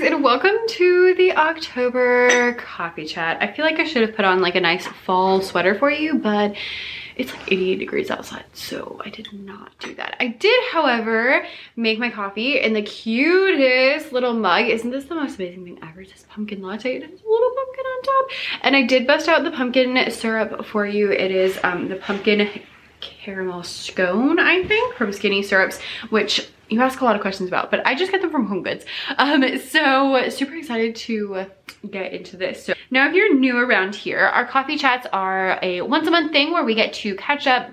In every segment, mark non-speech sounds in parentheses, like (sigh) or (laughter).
guys and welcome to the October coffee chat. I feel like I should have put on like a nice fall sweater for you, but it's like 88 degrees outside, so I did not do that. I did, however, make my coffee in the cutest little mug. Isn't this the most amazing thing ever? This pumpkin latte, has a little pumpkin on top. And I did bust out the pumpkin syrup for you. It is um, the pumpkin caramel scone, I think, from Skinny Syrups, which you ask a lot of questions about, but I just get them from Home Goods. Um, so super excited to get into this. So now if you're new around here, our coffee chats are a once a month thing where we get to catch up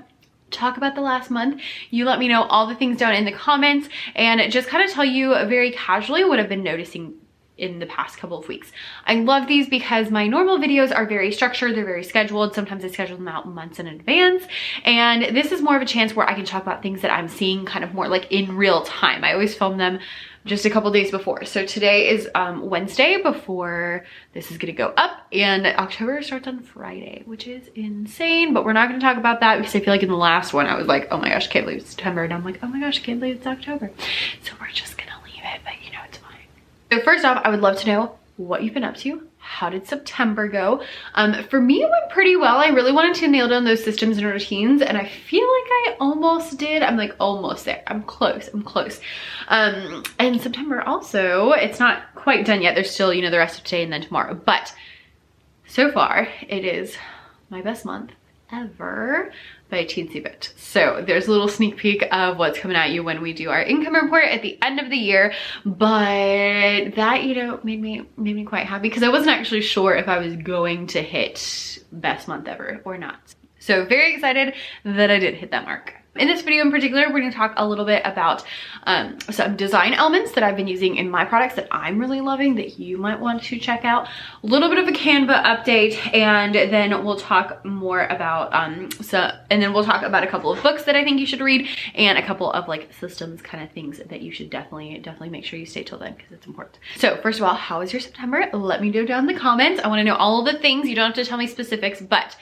talk about the last month. You let me know all the things down in the comments and just kind of tell you very casually what I've been noticing in the past couple of weeks. I love these because my normal videos are very structured, they're very scheduled. Sometimes I schedule them out months in advance. And this is more of a chance where I can talk about things that I'm seeing kind of more like in real time. I always film them just a couple days before. So today is um, Wednesday before this is gonna go up and October starts on Friday, which is insane, but we're not gonna talk about that because I feel like in the last one I was like, oh my gosh, can't believe it's September. And I'm like, oh my gosh, I can't believe it's October. So we're just gonna leave it, but you know, it's. So first off, I would love to know what you've been up to. How did September go? Um, for me, it went pretty well. I really wanted to nail down those systems and routines and I feel like I almost did. I'm like almost there. I'm close, I'm close. Um, and September also, it's not quite done yet. There's still, you know, the rest of today and then tomorrow. But so far, it is my best month ever by a Teensy Bit. So there's a little sneak peek of what's coming at you when we do our income report at the end of the year. But that, you know, made me made me quite happy because I wasn't actually sure if I was going to hit best month ever or not. So very excited that I did hit that mark. In this video in particular, we're gonna talk a little bit about um, some design elements that I've been using in my products that I'm really loving that you might want to check out. A little bit of a Canva update, and then we'll talk more about, um, so, and then we'll talk about a couple of books that I think you should read and a couple of like systems kind of things that you should definitely, definitely make sure you stay till then because it's important. So first of all, how was your September? Let me know down in the comments. I wanna know all the things. You don't have to tell me specifics, but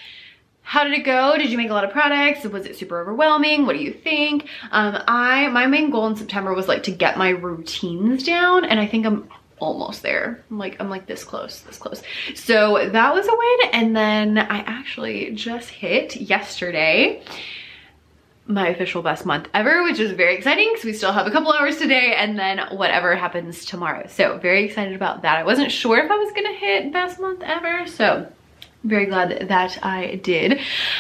how did it go? Did you make a lot of products? Was it super overwhelming? What do you think? Um, I My main goal in September was like to get my routines down and I think I'm almost there. I'm like, I'm like this close, this close. So that was a win. And then I actually just hit yesterday my official best month ever, which is very exciting because we still have a couple hours today and then whatever happens tomorrow. So very excited about that. I wasn't sure if I was gonna hit best month ever. So very glad that I did.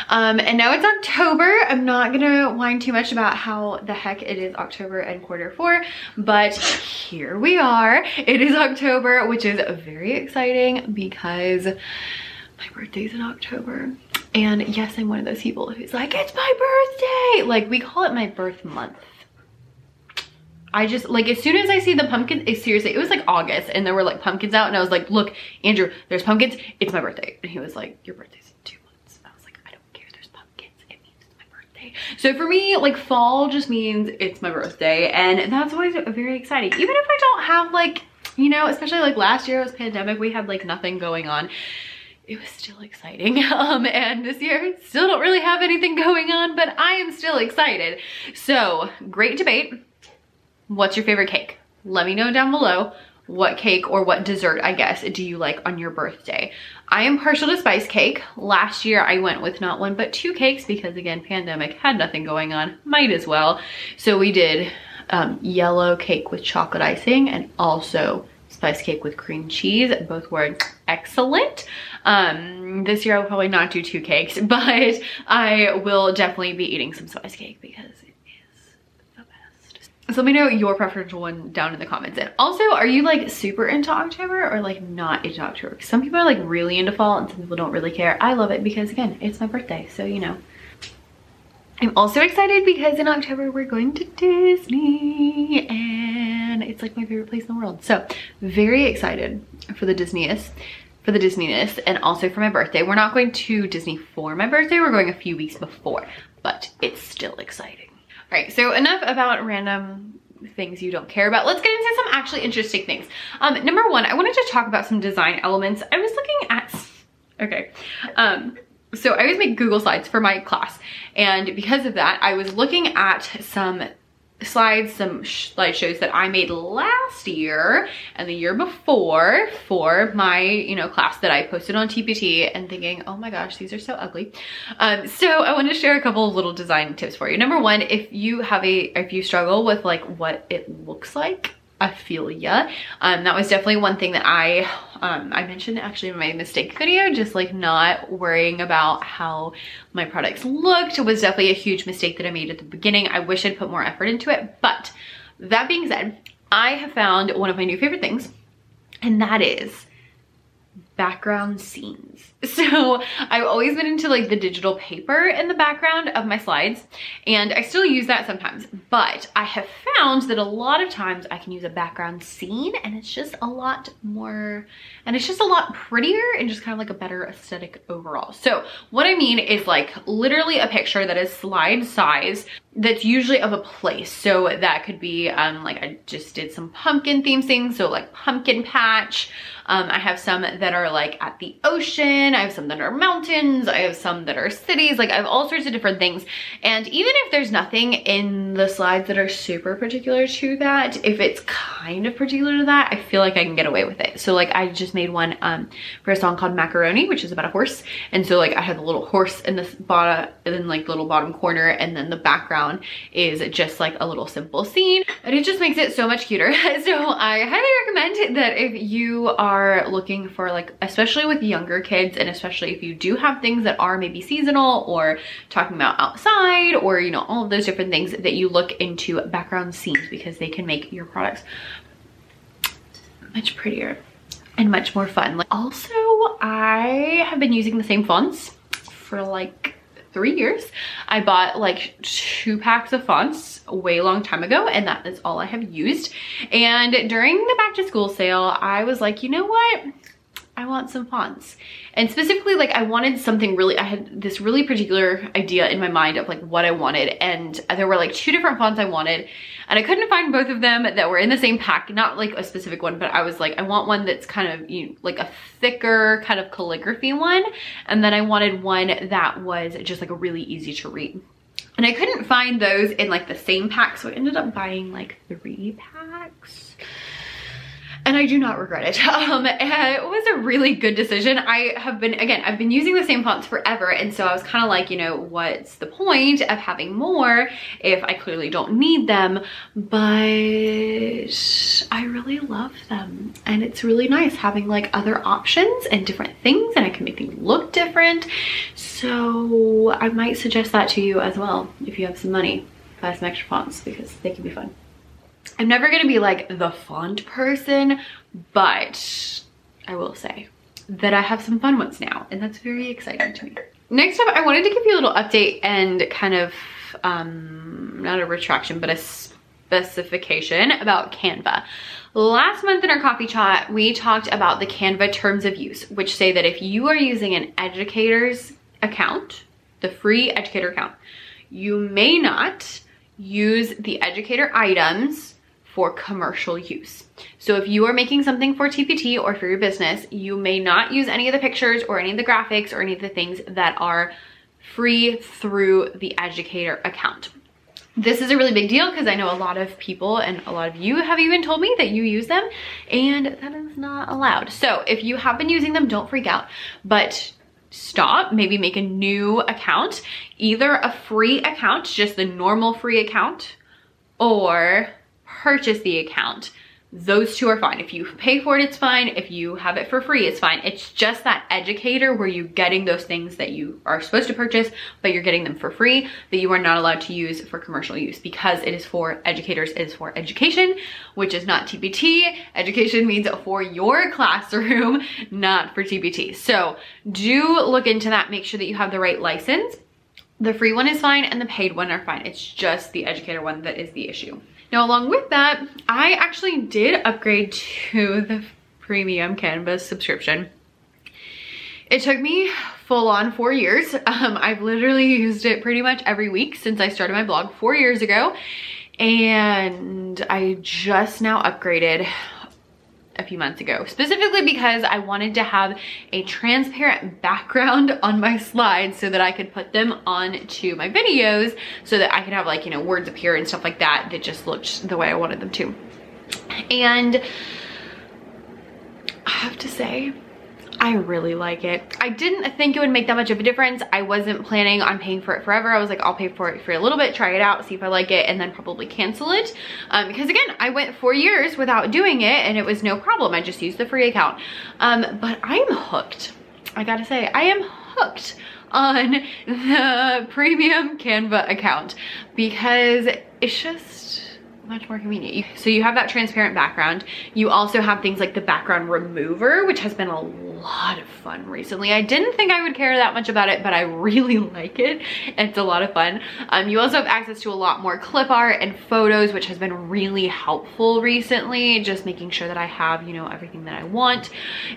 Um, and now it's October. I'm not gonna whine too much about how the heck it is October and quarter four, but here we are. It is October, which is very exciting because my birthday's in October. And yes, I'm one of those people who's like, it's my birthday. Like we call it my birth month. I just like as soon as I see the pumpkin, it, seriously, it was like August and there were like pumpkins out and I was like, look, Andrew, there's pumpkins. It's my birthday. And he was like, your birthday's in two months. I was like, I don't care. There's pumpkins. It means it's my birthday. So for me, like fall just means it's my birthday. And that's always very exciting. Even if I don't have like, you know, especially like last year it was pandemic, we had like nothing going on it was still exciting. (laughs) Um, and this year, still don't really have anything going on, but I am still excited. So, great debate what's your favorite cake? Let me know down below what cake or what dessert, I guess, do you like on your birthday? I am partial to spice cake. Last year I went with not one but two cakes because again, pandemic, had nothing going on, might as well. So we did um, yellow cake with chocolate icing and also spice cake with cream cheese. Both were excellent. Um, this year I'll probably not do two cakes, (laughs) but I will definitely be eating some spice cake because so let me know your preferential one down in the comments. And also, are you like super into October or like not into October? Some people are like really into fall and some people don't really care. I love it because again, it's my birthday. So, you know, I'm also excited because in October we're going to Disney and it's like my favorite place in the world. So very excited for the Disneyness for the Disneyness and also for my birthday. We're not going to Disney for my birthday. We're going a few weeks before, but it's still exciting. All right, so enough about random things you don't care about. Let's get into some actually interesting things. Um, number one, I wanted to talk about some design elements. I was looking at, okay, um, so I always make Google Slides for my class. And because of that, I was looking at some slides, some slideshows that I made last year and the year before for my, you know, class that I posted on TPT and thinking, oh my gosh, these are so ugly. Um, so I want to share a couple of little design tips for you. Number one, if you have a, if you struggle with like what it looks like, Ya. Um, that was definitely one thing that I, um, I mentioned actually in my mistake video, just like not worrying about how my products looked was definitely a huge mistake that I made at the beginning. I wish I'd put more effort into it. But that being said, I have found one of my new favorite things and that is background scenes. (laughs) So I've always been into like the digital paper in the background of my slides and I still use that sometimes, but I have found that a lot of times I can use a background scene and it's just a lot more, and it's just a lot prettier and just kind of like a better aesthetic overall. So what I mean is like literally a picture that is slide size that's usually of a place. So that could be um, like I just did some pumpkin theme things. So like pumpkin patch. Um, I have some that are like at the ocean. I have some that are mountains. I have some that are cities. Like I have all sorts of different things. And even if there's nothing in the slides that are super particular to that, if it's kind of particular to that, I feel like I can get away with it. So like I just made one um, for a song called Macaroni, which is about a horse. And so like I had the little horse in this bottom, in like little bottom corner and then the background is just like a little simple scene and it just makes it so much cuter. (laughs) so I highly recommend that if you are looking for like, especially with younger kids and especially if you do have things that are maybe seasonal or talking about outside or, you know, all of those different things that you look into background scenes because they can make your products much prettier and much more fun. Like, Also, I have been using the same fonts for like three years. I bought like two packs of fonts way long time ago and that is all I have used. And during the back to school sale, I was like, you know what? I want some fonts. And specifically, like I wanted something really, I had this really particular idea in my mind of like what I wanted. And there were like two different fonts I wanted and I couldn't find both of them that were in the same pack, not like a specific one, but I was like, I want one that's kind of you know, like a thicker kind of calligraphy one. And then I wanted one that was just like a really easy to read. And I couldn't find those in like the same pack. So I ended up buying like three packs and I do not regret it. (laughs) Um, it was a really good decision. I have been, again, I've been using the same fonts forever. And so I was kind of like, you know, what's the point of having more if I clearly don't need them? But I really love them. And it's really nice having like other options and different things and I can make things look different. So I might suggest that to you as well if you have some money. Buy some extra fonts because they can be fun. I'm never gonna be like the font person, but I will say that I have some fun ones now and that's very exciting to me. Next up, I wanted to give you a little update and kind of, um, not a retraction, but a specification about Canva. Last month in our coffee chat, we talked about the Canva terms of use, which say that if you are using an educator's account, the free educator account, you may not use the educator items for commercial use. So if you are making something for TPT or for your business, you may not use any of the pictures or any of the graphics or any of the things that are free through the educator account. This is a really big deal because I know a lot of people and a lot of you have even told me that you use them and that is not allowed. So if you have been using them, don't freak out, but stop, maybe make a new account, either a free account, just the normal free account, or purchase the account, those two are fine. If you pay for it, it's fine. If you have it for free, it's fine. It's just that educator where you're getting those things that you are supposed to purchase, but you're getting them for free that you are not allowed to use for commercial use because it is for educators, it is for education, which is not TPT. Education means for your classroom, (laughs) not for TPT. So do look into that. Make sure that you have the right license. The free one is fine and the paid one are fine. It's just the educator one that is the issue. Now along with that, I actually did upgrade to the premium Canvas subscription. It took me full on four years. Um, I've literally used it pretty much every week since I started my blog four years ago. And I just now upgraded a few months ago, specifically because I wanted to have a transparent background (laughs) on my slides so that I could put them onto my videos so that I could have like, you know, words appear and stuff like that that just looked the way I wanted them to. And I have to say, I really like it. I didn't think it would make that much of a difference. I wasn't planning on paying for it forever. I was like, I'll pay for it for a little bit, try it out, see if I like it, and then probably cancel it. Um, because again, I went four years without doing it and it was no problem. I just used the free account. Um, but I'm hooked. I gotta say, I am hooked on the (laughs) premium Canva account because it's just much more convenient. So you have that transparent background. You also have things like the background remover, which has been a lot of fun recently. I didn't think I would care that much about it, but I really (laughs) like it. It's a lot of fun. Um, you also have access to a lot more clip art and photos, which has been really helpful recently. Just making sure that I have, you know, everything that I want.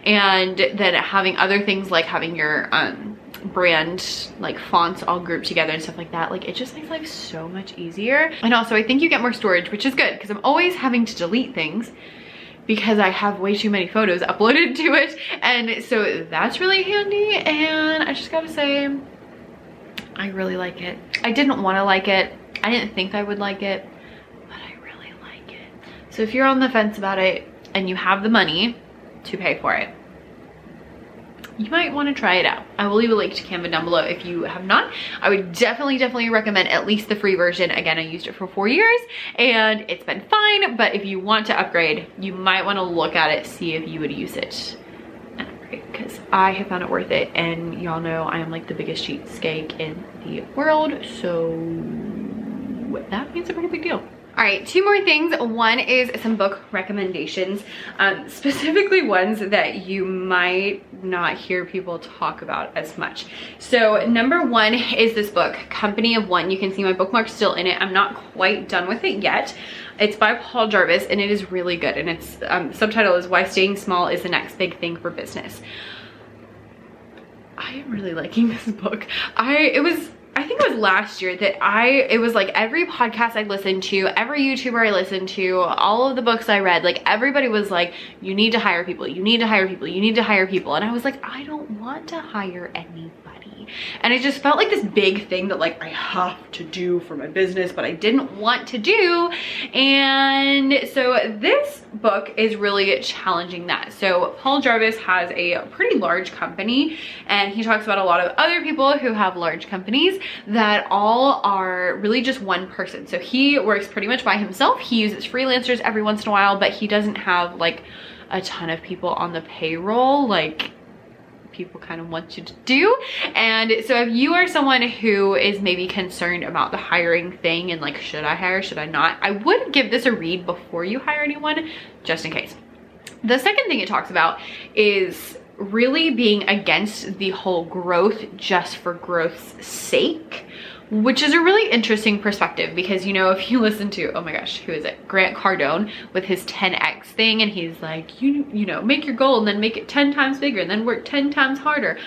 And then having other things like having your, um, brand like fonts all grouped together and stuff like that like it just makes life so much easier and also i think you get more storage which is good because i'm always having to delete things because I have way too many photos (laughs) uploaded to it. And so that's really handy. And I just gotta say, I really like it. I didn't wanna like it. I didn't think I would like it, but I really like it. So if you're on the fence about it and you have the money to pay for it, you might want to try it out. I will leave a link to Canva down below if you have not. I would definitely, definitely recommend at least the free version. Again, I used it for four years and it's been fine, but if you want to upgrade, you might want to look at it, see if you would use it because I have found it worth it and y'all know I am like the biggest cheapskate in the world so that means a pretty big deal. All right, two more things. One is some book recommendations, um, specifically ones that you might not hear people talk about as much. So number one is this book, Company of One. You can see my bookmark still in it. I'm not quite done with it yet. It's by Paul Jarvis and it is really good. And its um, subtitle is Why Staying Small is the Next Big Thing for Business. I am really liking this book. I, it was I think it was last year that I, it was like every podcast I listened to, every YouTuber I listened to, all of the books I read, like everybody was like, you need to hire people, you need to hire people, you need to hire people. And I was like, I don't want to hire anybody and it just felt like this big thing that like I have to do for my business, but I didn't want to do. And so this book is really challenging that. So Paul Jarvis has a pretty large company and he talks about a lot of other people who have large companies that all are really just one person. So he works pretty much by himself. He uses freelancers every once in a while, but he doesn't have like a ton of people on the payroll. Like people kind of want you to do. And so if you are someone who is maybe concerned about the hiring thing and like, should I hire, should I not? I would give this a read before you hire anyone, just in case. The second thing it talks about is really being against the whole growth just for growth's sake which is a really interesting perspective because you know if you (laughs) listen to oh my gosh who is it? Grant cardone with his 10x thing and he's like you you know make your goal and then make it 10 times bigger and then work 10 times harder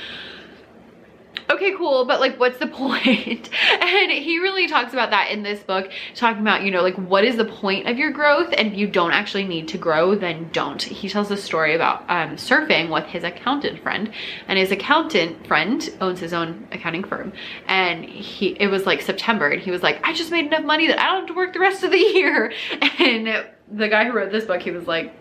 okay, cool, but like, what's the point? (laughs) and he really talks about that in this book, talking about, you know, like, what is the point of your growth? And if you don't actually need to grow, then don't. He tells a story about um, surfing with his accountant friend, and his accountant friend owns his own accounting firm. And he, it was like September, and he was like, I just made enough money that I don't have to work the rest of the (laughs) year. And the guy who wrote this book, he was like,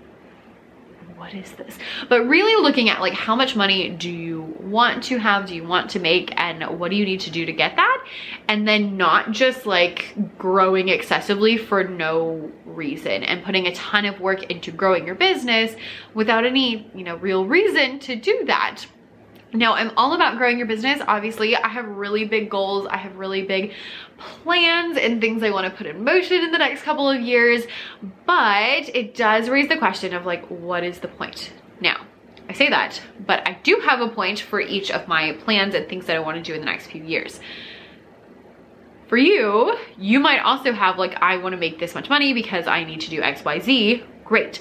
what is this? But really looking at like how much money do you want to have, do you want to make, and what do you need to do to get that? And then not just like growing excessively for no reason and putting a ton of work into growing your business without any, you know, real reason to do that. Now, I'm all about growing your business. Obviously, I have really big goals. I have really big plans and things I want to put in motion in the next couple of years, but it does raise the question of like, what is the point? Now, I say that, but I do have a point for each of my plans and things that I want to do in the next few years. For you, you might also have like, I want to make this much money because I need to do X, Y, Z. Great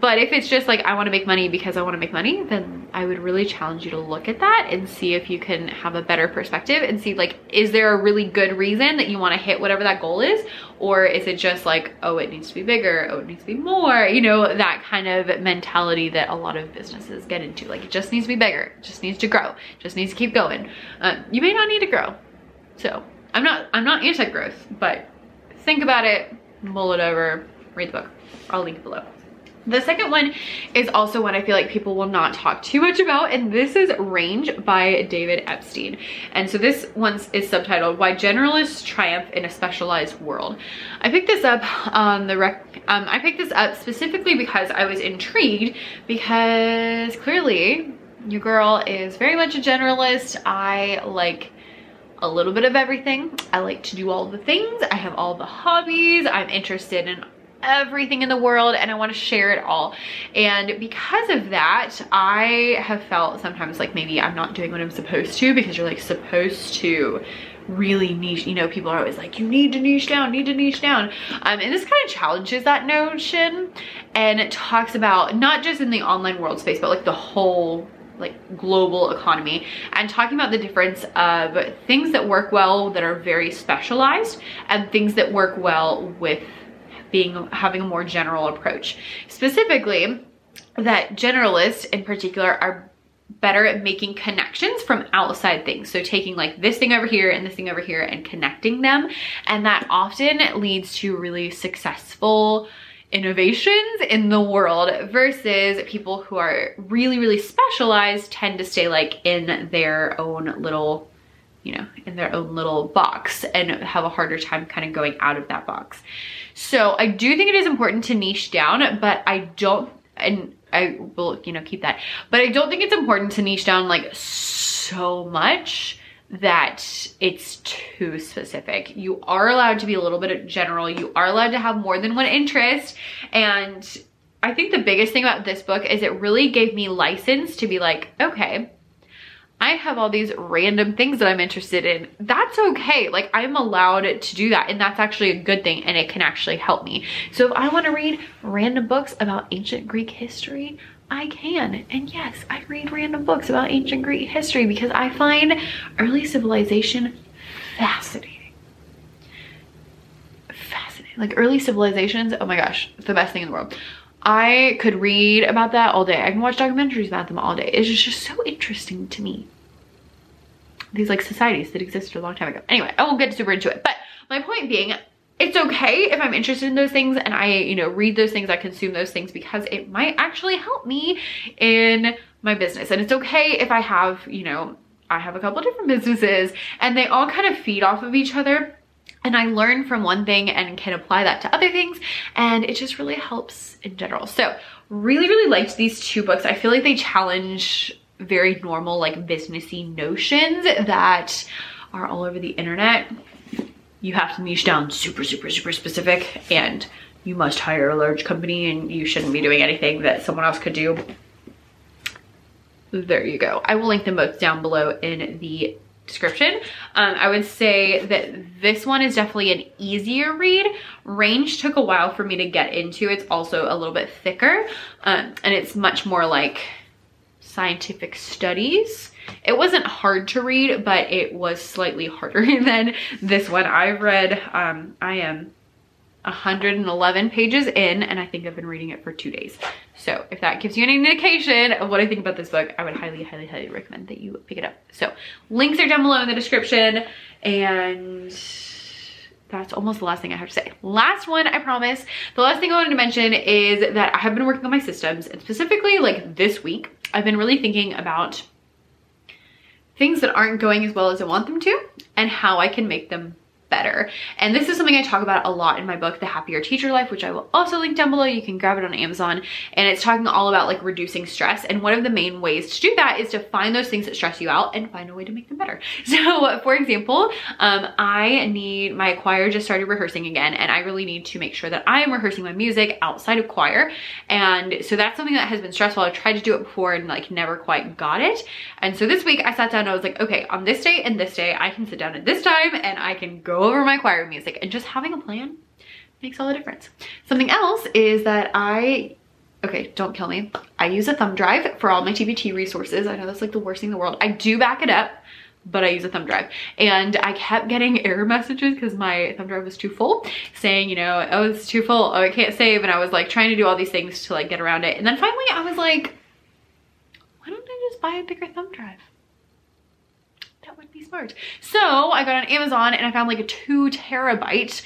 but if it's just like, I wanna make money because I wanna make money, then I would really challenge you to look at that and see if you can have a better perspective and see like, is there a really good reason that you wanna hit whatever that goal is? Or is it just like, oh, it needs to be bigger, oh, it needs to be more, you know, that kind of mentality that a lot of businesses get into. Like it just needs to be bigger, it just needs to grow, just needs to keep going. Um, you may not need to grow. So I'm not, I'm not anti-growth, but think about it, mull it over, read the book. I'll link it below. The second one is also one I feel like people will not talk too much about, and this is Range by David Epstein. And so this one is subtitled, Why Generalists Triumph in a Specialized World. I picked this up on the rec, um, I picked this up specifically because I was intrigued because clearly your girl is very much a generalist. I like a little bit of everything. I like to do all the things. I have all the hobbies. I'm interested in everything in the world and I want to share it all. And because of that, I have felt sometimes like maybe I'm not doing what I'm supposed to because you're like supposed to really niche you know people are always like you need to niche down need to niche down um, and this kind of challenges that notion and it talks about not just in the online world space but like the whole like global economy and talking about the difference of things that work well that are very specialized and things that work well with being having a more general approach. Specifically, that generalists in particular are better at making connections from outside things. So taking like this thing over here and this thing over here and connecting them. And that often leads to really successful innovations in the world versus people who are really, really specialized tend to stay like in their own little you know, in their own little box and have a harder time kind of going out of that box. So I do think it is important to niche down, but I don't, and I will, you know, keep that. But I don't think it's important to niche down like so much that it's too specific. You are allowed to be a little bit general. You are allowed to have more than one interest. And I think the biggest thing about this book is it really gave me license to be like, okay, I have all these random things that I'm interested in. That's okay. Like I'm allowed to do that. And that's actually a good thing and it can actually help me. So if I want to read random books about ancient Greek history, I can. And yes, I read random books about ancient Greek history because I find early civilization fascinating. Fascinating. Like early civilizations, oh my gosh, it's the best thing in the world. I could read about that all day. I can watch documentaries about them all day. It's just, just so interesting to me. These like societies that existed a long time ago. Anyway, I won't get super into it. But my point being, it's okay if I'm interested in those things and I, you know, read those things, I consume those things because it might actually help me in my business. And it's okay if I have, you know, I have a couple different businesses and they all kind of feed off of each other and I learn from one thing and can apply that to other things and it just really helps in general. So really, really liked these two books. I feel like they challenge very normal like businessy notions that are all over the internet. You have to niche down super, super, super specific and you must hire a large company and you shouldn't be doing anything that someone else could do. There you go. I will link them both down below in the description. Um, I would say that this one is definitely an easier read. Range took a while for me to get into. It's also a little bit thicker um, and it's much more like scientific studies. It wasn't hard to read, but it was slightly harder (laughs) than this one. I've read, um, I am 111 pages in and I think I've been reading it for two days. So if that gives you any indication of what I think about this book, I would highly, highly, highly recommend that you pick it up. So links are down below in the description and that's almost the last thing I have to say. Last one, I promise. The last thing I wanted to mention is that I have been working on my systems and specifically like this week, I've been really thinking about things that aren't going as well as I want them to and how I can make them better. And this is something I talk about a lot in my book, The Happier Teacher Life, which I will also link down below. You can grab it on Amazon. And it's talking all about like reducing stress. And one of the main ways to do that is to find those things that stress you out and find a way to make them better. (laughs) So for example, um, I need, my choir just started rehearsing again and I really need to make sure that I am rehearsing my music outside of choir. And so that's something that has been stressful. I've tried to do it before and like never quite got it. And so this week I sat down I was like, okay, on this day and this day, I can sit down at this time and I can go over my choir music and just having a plan makes all the difference. Something else is that I okay, don't kill me. I use a thumb drive for all my TPT resources. I know that's like the worst thing in the world. I do back it up, but I use a thumb drive. And I kept getting (laughs) error messages because my thumb drive was too full saying, you know, oh, it's too full. Oh, I can't save. And I was like trying to do all these things to like get around it. And then finally I was like, why don't I just buy a bigger thumb drive? Smart. So I got on Amazon and I found like a two terabyte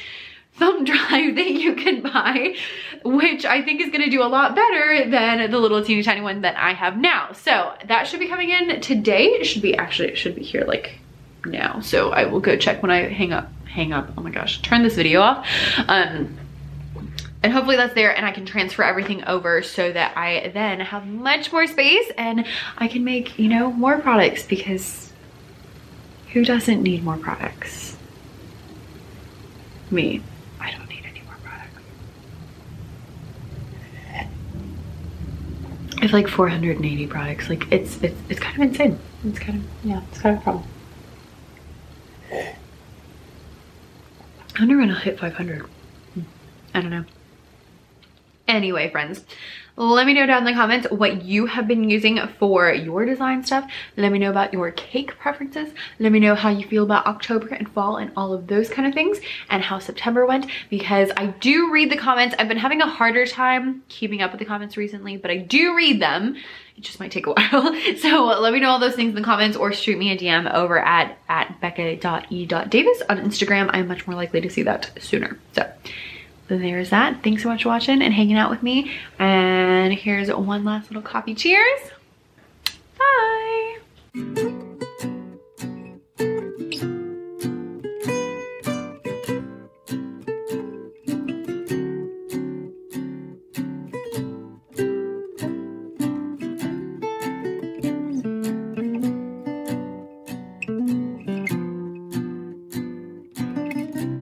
thumb (laughs) drive that you can buy, which I think is gonna do a lot better than the little teeny tiny one that I have now. So that should be coming in today. It should be, actually, it should be here like now. So I will go check when I hang up, hang up, oh my gosh, turn this video off. Um, and hopefully that's there and I can transfer everything over so that I then have much more space and I can make, you know, more products because who doesn't need more products? Me. I don't need any more products. I have like 480 products. Like it's it's it's kind of insane. It's kind of yeah, it's kind of a problem. I wonder when I'll hit 500. Hmm. I don't know. Anyway, friends, let me know down in the comments what you have been using for your design stuff. Let me know about your cake preferences. Let me know how you feel about October and fall and all of those kind of things and how September went because I do read the comments. I've been having a harder time keeping up with the comments recently, but I do read them. It just might take a (laughs) while. So let me know all those things in the comments or shoot me a DM over at, at becca.e.davis on Instagram. I'm much more likely to see that sooner. There's that. Thanks so much for watching and hanging out with me. And here's one last little coffee cheers. Bye.